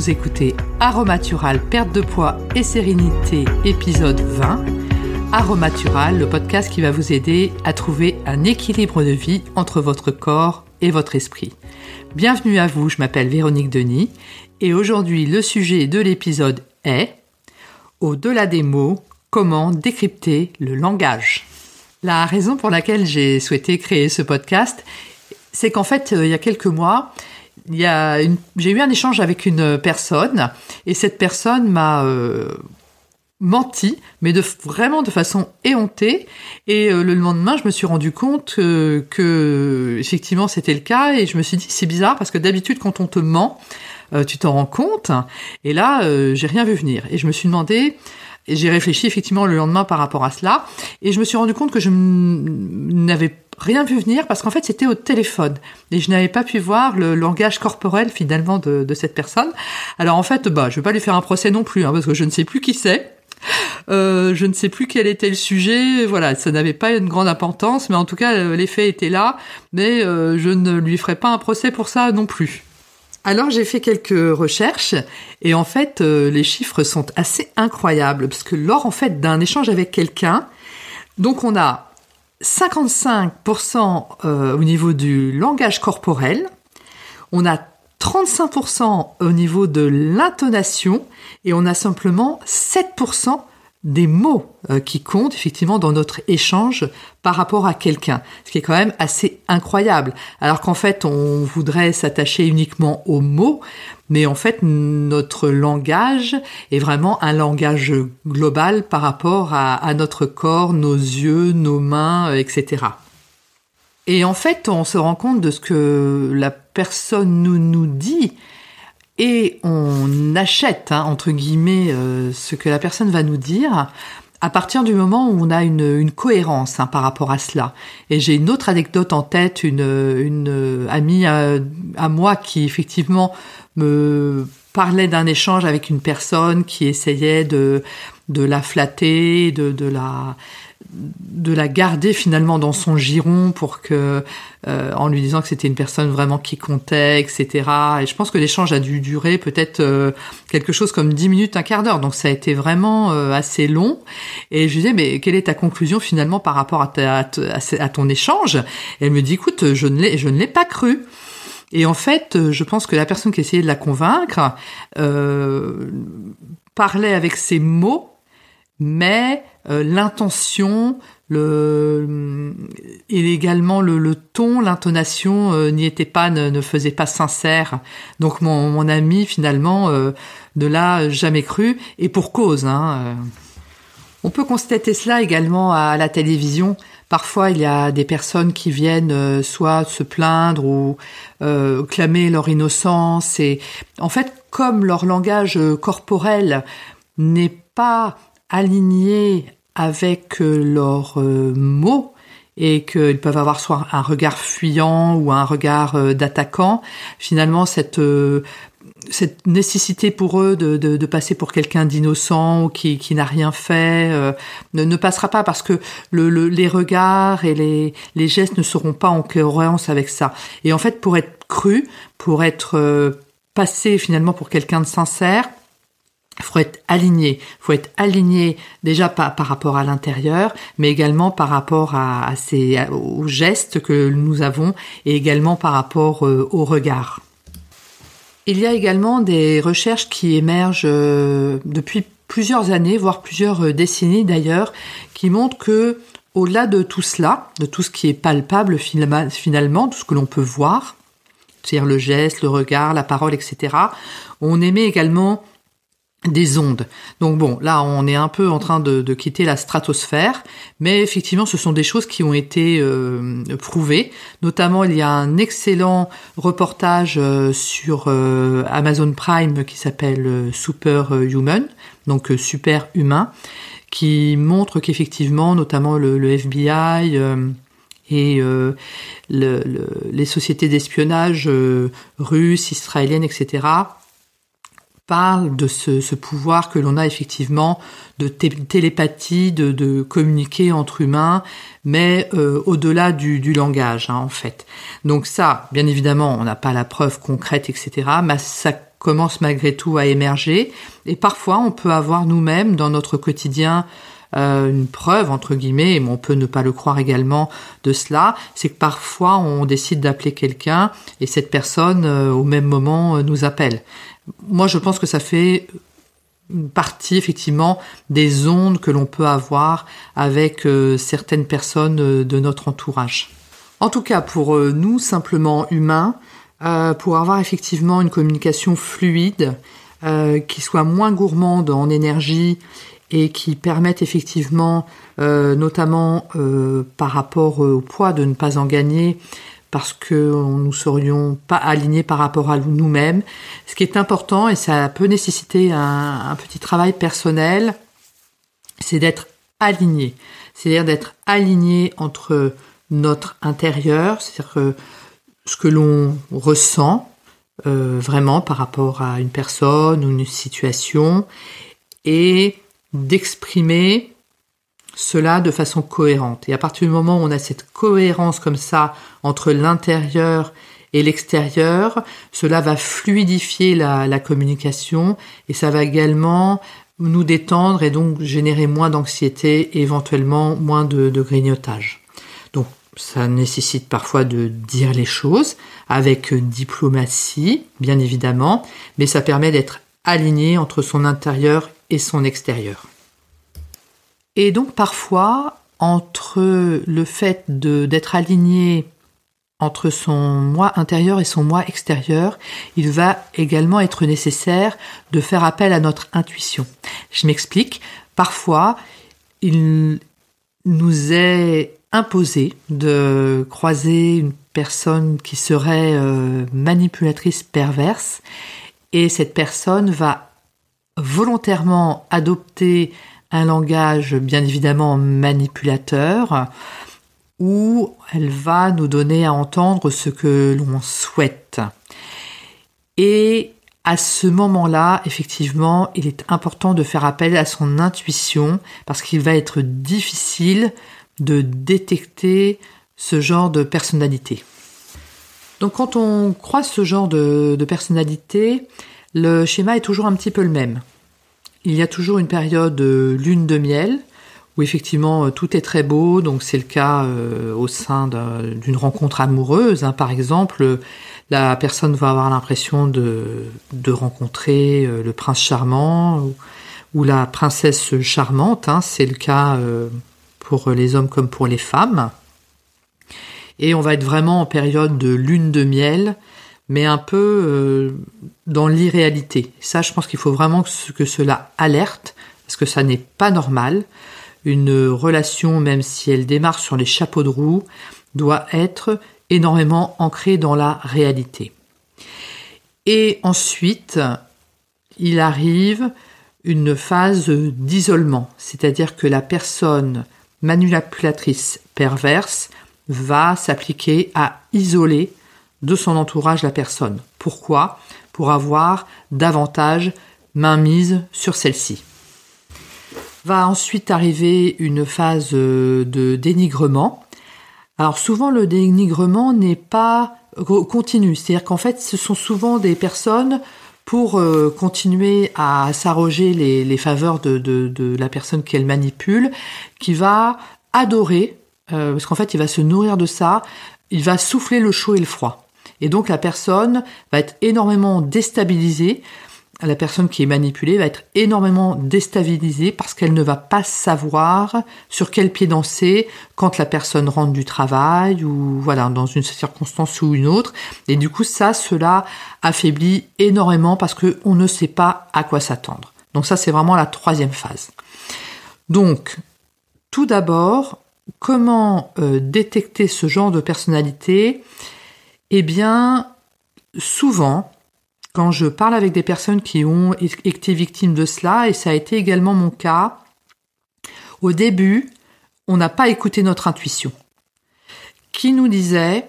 vous écoutez Aromatural, perte de poids et sérénité, épisode 20. Aromatural, le podcast qui va vous aider à trouver un équilibre de vie entre votre corps et votre esprit. Bienvenue à vous, je m'appelle Véronique Denis et aujourd'hui le sujet de l'épisode est Au-delà des mots, comment décrypter le langage. La raison pour laquelle j'ai souhaité créer ce podcast, c'est qu'en fait, euh, il y a quelques mois, j'ai eu un échange avec une personne et cette personne m'a euh, menti, mais de vraiment de façon éhontée. Et euh, le lendemain, je me suis rendu compte que effectivement c'était le cas et je me suis dit c'est bizarre parce que d'habitude quand on te ment, euh, tu t'en rends compte. Et là, j'ai rien vu venir et je me suis demandé. Et j'ai réfléchi effectivement le lendemain par rapport à cela, et je me suis rendu compte que je n'avais rien vu venir parce qu'en fait c'était au téléphone et je n'avais pas pu voir le langage corporel finalement de, cette personne. Alors en fait, bah, je vais pas lui faire un procès non plus hein, parce que je ne sais plus qui c'est. Euh, je ne sais plus quel était le sujet, voilà, ça n'avait pas une grande importance, mais en tout cas l'effet était là, mais euh, je ne lui ferai pas un procès pour ça non plus. Alors j'ai fait quelques recherches et en fait euh, les chiffres sont assez incroyables parce que lors en fait d'un échange avec quelqu'un, donc on a 55% euh, au niveau du langage corporel, on a 35% au niveau de l'intonation et on a simplement 7% des mots euh, qui comptent effectivement dans notre échange par rapport à quelqu'un, ce qui est quand même assez incroyable. Alors qu'en fait, on voudrait s'attacher uniquement aux mots, mais en fait, notre langage est vraiment un langage global par rapport à, notre corps, nos yeux, nos mains, etc. Et en fait, on se rend compte de ce que la personne nous, nous dit et on achète, hein, entre guillemets, euh, ce que la personne va nous dire à partir du moment où on a une, cohérence hein, par rapport à cela. Et j'ai une autre anecdote en tête, une, amie à, moi qui effectivement me parlait d'un échange avec une personne qui essayait de, la flatter, de la de la garder finalement dans son giron pour que, euh, en lui disant que c'était une personne vraiment qui comptait, etc. Et je pense que l'échange a dû durer peut-être euh, quelque chose comme dix minutes, un quart d'heure. Donc ça a été vraiment euh, assez long. Et je lui disais, mais quelle est ta conclusion finalement par rapport à, à, ton échange? Et elle me dit, écoute, je ne l'ai, je ne l'ai pas cru. Et en fait, je pense que la personne qui essayait de la convaincre parlait avec ses mots, mais euh, l'intention, le et également le, ton, l'intonation euh, n'y était pas, ne, ne, faisait pas sincère. Donc mon, mon ami finalement euh, ne l'a jamais cru et pour cause. Hein, On peut constater cela également à la télévision. Parfois, il y a des personnes qui viennent soit se plaindre ou clamer leur innocence. Et en fait, comme leur langage corporel n'est pas alignés avec euh, leurs euh, mots et qu'ils peuvent avoir soit un regard fuyant ou un regard euh, d'attaquant, finalement cette cette nécessité pour eux de, de, de passer pour quelqu'un d'innocent ou qui, qui n'a rien fait ne, ne, passera pas parce que le, le, les regards et les, les gestes ne seront pas en cohérence avec ça. Et en fait, pour être cru, pour être passé finalement pour quelqu'un de sincère, il faut être aligné. Faut être aligné déjà par, par rapport à l'intérieur, mais également par rapport à, à ces, aux gestes que nous avons et également par rapport euh, au regard. Il y a également des recherches qui émergent euh, depuis plusieurs années, voire plusieurs euh, décennies d'ailleurs, qui montrent que au-delà de tout cela, de tout ce qui est palpable finalement, tout ce que l'on peut voir, c'est-à-dire le geste, le regard, la parole, etc., on émet également des ondes. Donc bon, là on est un peu en train de, quitter la stratosphère, mais effectivement ce sont des choses qui ont été euh, prouvées. Notamment il y a un excellent reportage euh, sur euh, Amazon Prime qui s'appelle Super Human, donc super humain, qui montre qu'effectivement notamment le, FBI et les sociétés d'espionnage russes, israéliennes, etc parle de ce, pouvoir que l'on a effectivement de télépathie, de, communiquer entre humains, mais euh, au-delà du, langage, hein, en fait. Donc ça, bien évidemment, on n'a pas la preuve concrète, etc., mais ça commence malgré tout à émerger. Et parfois, on peut avoir nous-mêmes dans notre quotidien euh, une preuve entre guillemets, et on peut ne pas le croire également de cela, c'est que parfois on décide d'appeler quelqu'un et cette personne euh, au même moment nous appelle. Moi, je pense que ça fait partie effectivement des ondes que l'on peut avoir avec certaines personnes de notre entourage. En tout cas, pour nous, simplement humains, pour avoir effectivement une communication fluide, qui soit moins gourmande en énergie et qui permettent effectivement, euh, notamment euh, par rapport au poids, de ne pas en gagner parce que nous serions pas alignés par rapport à nous-mêmes. Ce qui est important, et ça peut nécessiter un, petit travail personnel, c'est d'être aligné. C'est-à-dire d'être aligné entre notre intérieur, c'est-à-dire ce que l'on ressent euh, vraiment par rapport à une personne ou une situation, et d'exprimer cela de façon cohérente. Et à partir du moment où on a cette cohérence comme ça entre l'intérieur et l'extérieur, cela va fluidifier la, communication et ça va également nous détendre et donc générer moins d'anxiété et éventuellement moins de, de grignotage. Donc ça nécessite parfois de dire les choses avec diplomatie, bien évidemment, mais ça permet d'être aligné entre son intérieur et son extérieur. Et donc parfois, entre le fait d'être aligné entre son moi intérieur et son moi extérieur, il va également être nécessaire de faire appel à notre intuition. Je m'explique. Parfois, il nous est imposé de croiser une personne qui serait euh, manipulatrice perverse et cette personne va volontairement adopter un langage bien évidemment manipulateur où elle va nous donner à entendre ce que l'on souhaite. Et à ce moment-là, effectivement, il est important de faire appel à son intuition parce qu'il va être difficile de détecter ce genre de personnalité. Donc quand on croise ce genre de, de personnalité, le schéma est toujours un petit peu le même. Il y a toujours une période de lune de miel où effectivement euh, tout est très beau, donc c'est le cas euh, au sein d'une rencontre amoureuse. Hein. Par exemple, la personne va avoir l'impression de, rencontrer euh, le prince charmant ou, la princesse charmante. Hein. C'est le cas pour les hommes comme pour les femmes. Et on va être vraiment en période de lune de miel mais un peu euh, dans l'irréalité. Ça, je pense qu'il faut vraiment que, cela alerte, parce que ça n'est pas normal. Une relation, même si elle démarre sur les chapeaux de roue, doit être énormément ancrée dans la réalité. Et ensuite, il arrive une phase d'isolement, c'est-à-dire que la personne manipulatrice perverse va s'appliquer à isoler de son entourage la personne. Pourquoi? Pour avoir davantage mainmise sur celle-ci. Va ensuite arriver une phase euh, de dénigrement. Alors souvent le dénigrement n'est pas continu, c'est-à-dire qu'en fait ce sont souvent des personnes pour euh, continuer à s'arroger les, faveurs de, la personne qu'elle manipule, qui va adorer, euh, parce qu'en fait il va se nourrir de ça, il va souffler le chaud et le froid. Et donc la personne va être énormément déstabilisée. La personne qui est manipulée va être énormément déstabilisée parce qu'elle ne va pas savoir sur quel pied danser quand la personne rentre du travail ou voilà dans une circonstance ou une autre. Et du coup ça, cela affaiblit énormément parce qu'on ne sait pas à quoi s'attendre. Donc ça c'est vraiment la troisième phase. Donc tout d'abord, comment euh, détecter ce genre de personnalité eh bien, souvent, quand je parle avec des personnes qui ont été victimes de cela, et ça a été également mon cas, au début, on n'a pas écouté notre intuition, qui nous disait,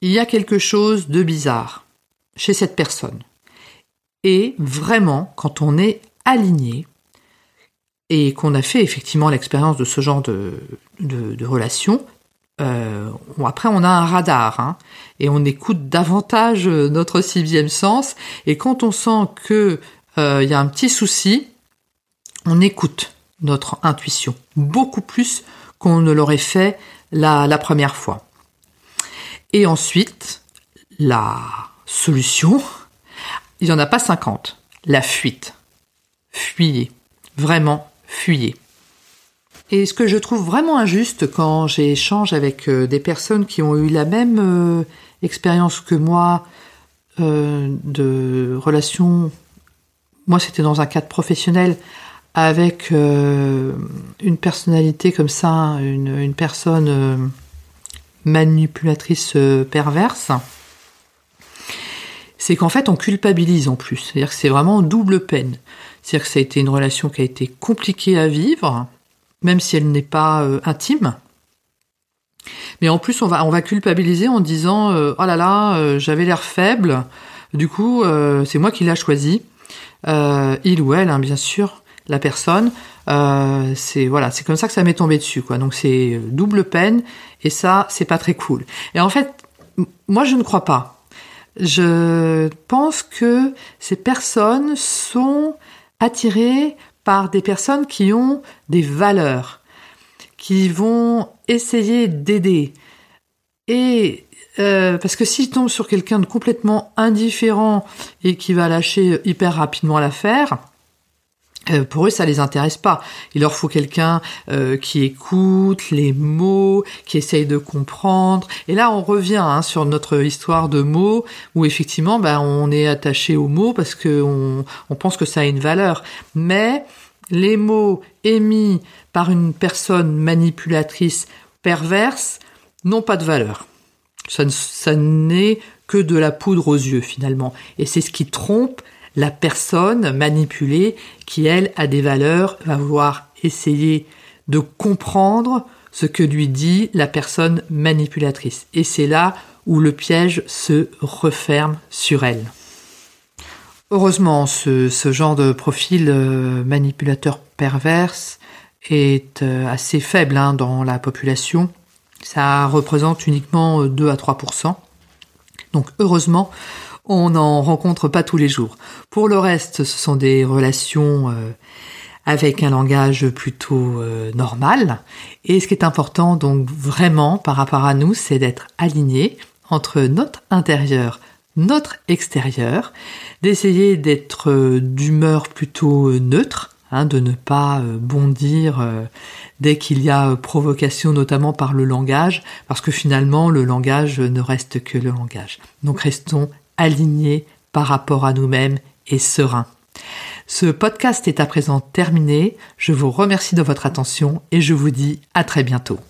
il y a quelque chose de bizarre chez cette personne. Et vraiment, quand on est aligné, et qu'on a fait effectivement l'expérience de ce genre de, relation, euh, après on a un radar hein, et on écoute davantage notre sixième sens. Et quand on sent que il y a un petit souci, on écoute notre intuition beaucoup plus qu'on ne l'aurait fait la, la première fois. Et ensuite, la solution, il n'y en a pas 50. La fuite. Fuyez. Vraiment, fuyez. Et ce que je trouve vraiment injuste quand j'échange avec euh, des personnes qui ont eu la même euh, expérience que moi euh, de relation, moi c'était dans un cadre professionnel, avec une personnalité comme ça, une personne manipulatrice perverse, c'est qu'en fait on culpabilise en plus. C'est-à-dire que c'est vraiment double peine. C'est-à-dire que ça a été une relation qui a été compliquée à vivre, même si elle n'est pas euh, intime. Mais en plus, on va, on va culpabiliser en disant euh, Oh là là, euh, j'avais l'air faible, du coup, c'est moi qui l'a choisi. il ou elle, hein, bien sûr, la personne. c'est voilà, c'est comme ça que ça m'est tombé dessus, quoi. Donc c'est double peine, et ça, c'est pas très cool. Et en fait, moi, je ne crois pas. Je pense que ces personnes sont attirées par des personnes qui ont des valeurs, qui vont essayer d'aider. Et euh, parce que s'ils tombent sur quelqu'un de complètement indifférent et qui va lâcher hyper rapidement l'affaire, euh, pour eux, ça les intéresse pas. Il leur faut quelqu'un euh, qui écoute les mots, qui essaye de comprendre. Et là, on revient hein, sur notre histoire de mots, où effectivement, ben, on est attaché aux mots parce qu'on on pense que ça a une valeur. Mais les mots émis par une personne manipulatrice perverse n'ont pas de valeur. Ça, n'est que de la poudre aux yeux finalement. Et c'est ce qui trompe la personne manipulée qui, elle, a des valeurs, va vouloir essayer de comprendre ce que lui dit la personne manipulatrice. Et c'est là où le piège se referme sur elle. Heureusement, ce, genre de profil euh, manipulateur perverse est euh, assez faible hein, dans la population. Ça représente uniquement 2 à 3% Donc heureusement, on n'en rencontre pas tous les jours. Pour le reste, ce sont des relations euh, avec un langage plutôt euh, normal. Et ce qui est important, donc vraiment par rapport à nous, c'est d'être aligné entre notre intérieur, notre extérieur, d'essayer d'être euh, d'humeur plutôt neutre, hein, de ne pas bondir dès qu'il y a provocation, notamment par le langage, parce que finalement le langage ne reste que le langage. Donc restons aligné par rapport à nous-mêmes et serein. Ce podcast est à présent terminé. Je vous remercie de votre attention et je vous dis à très bientôt.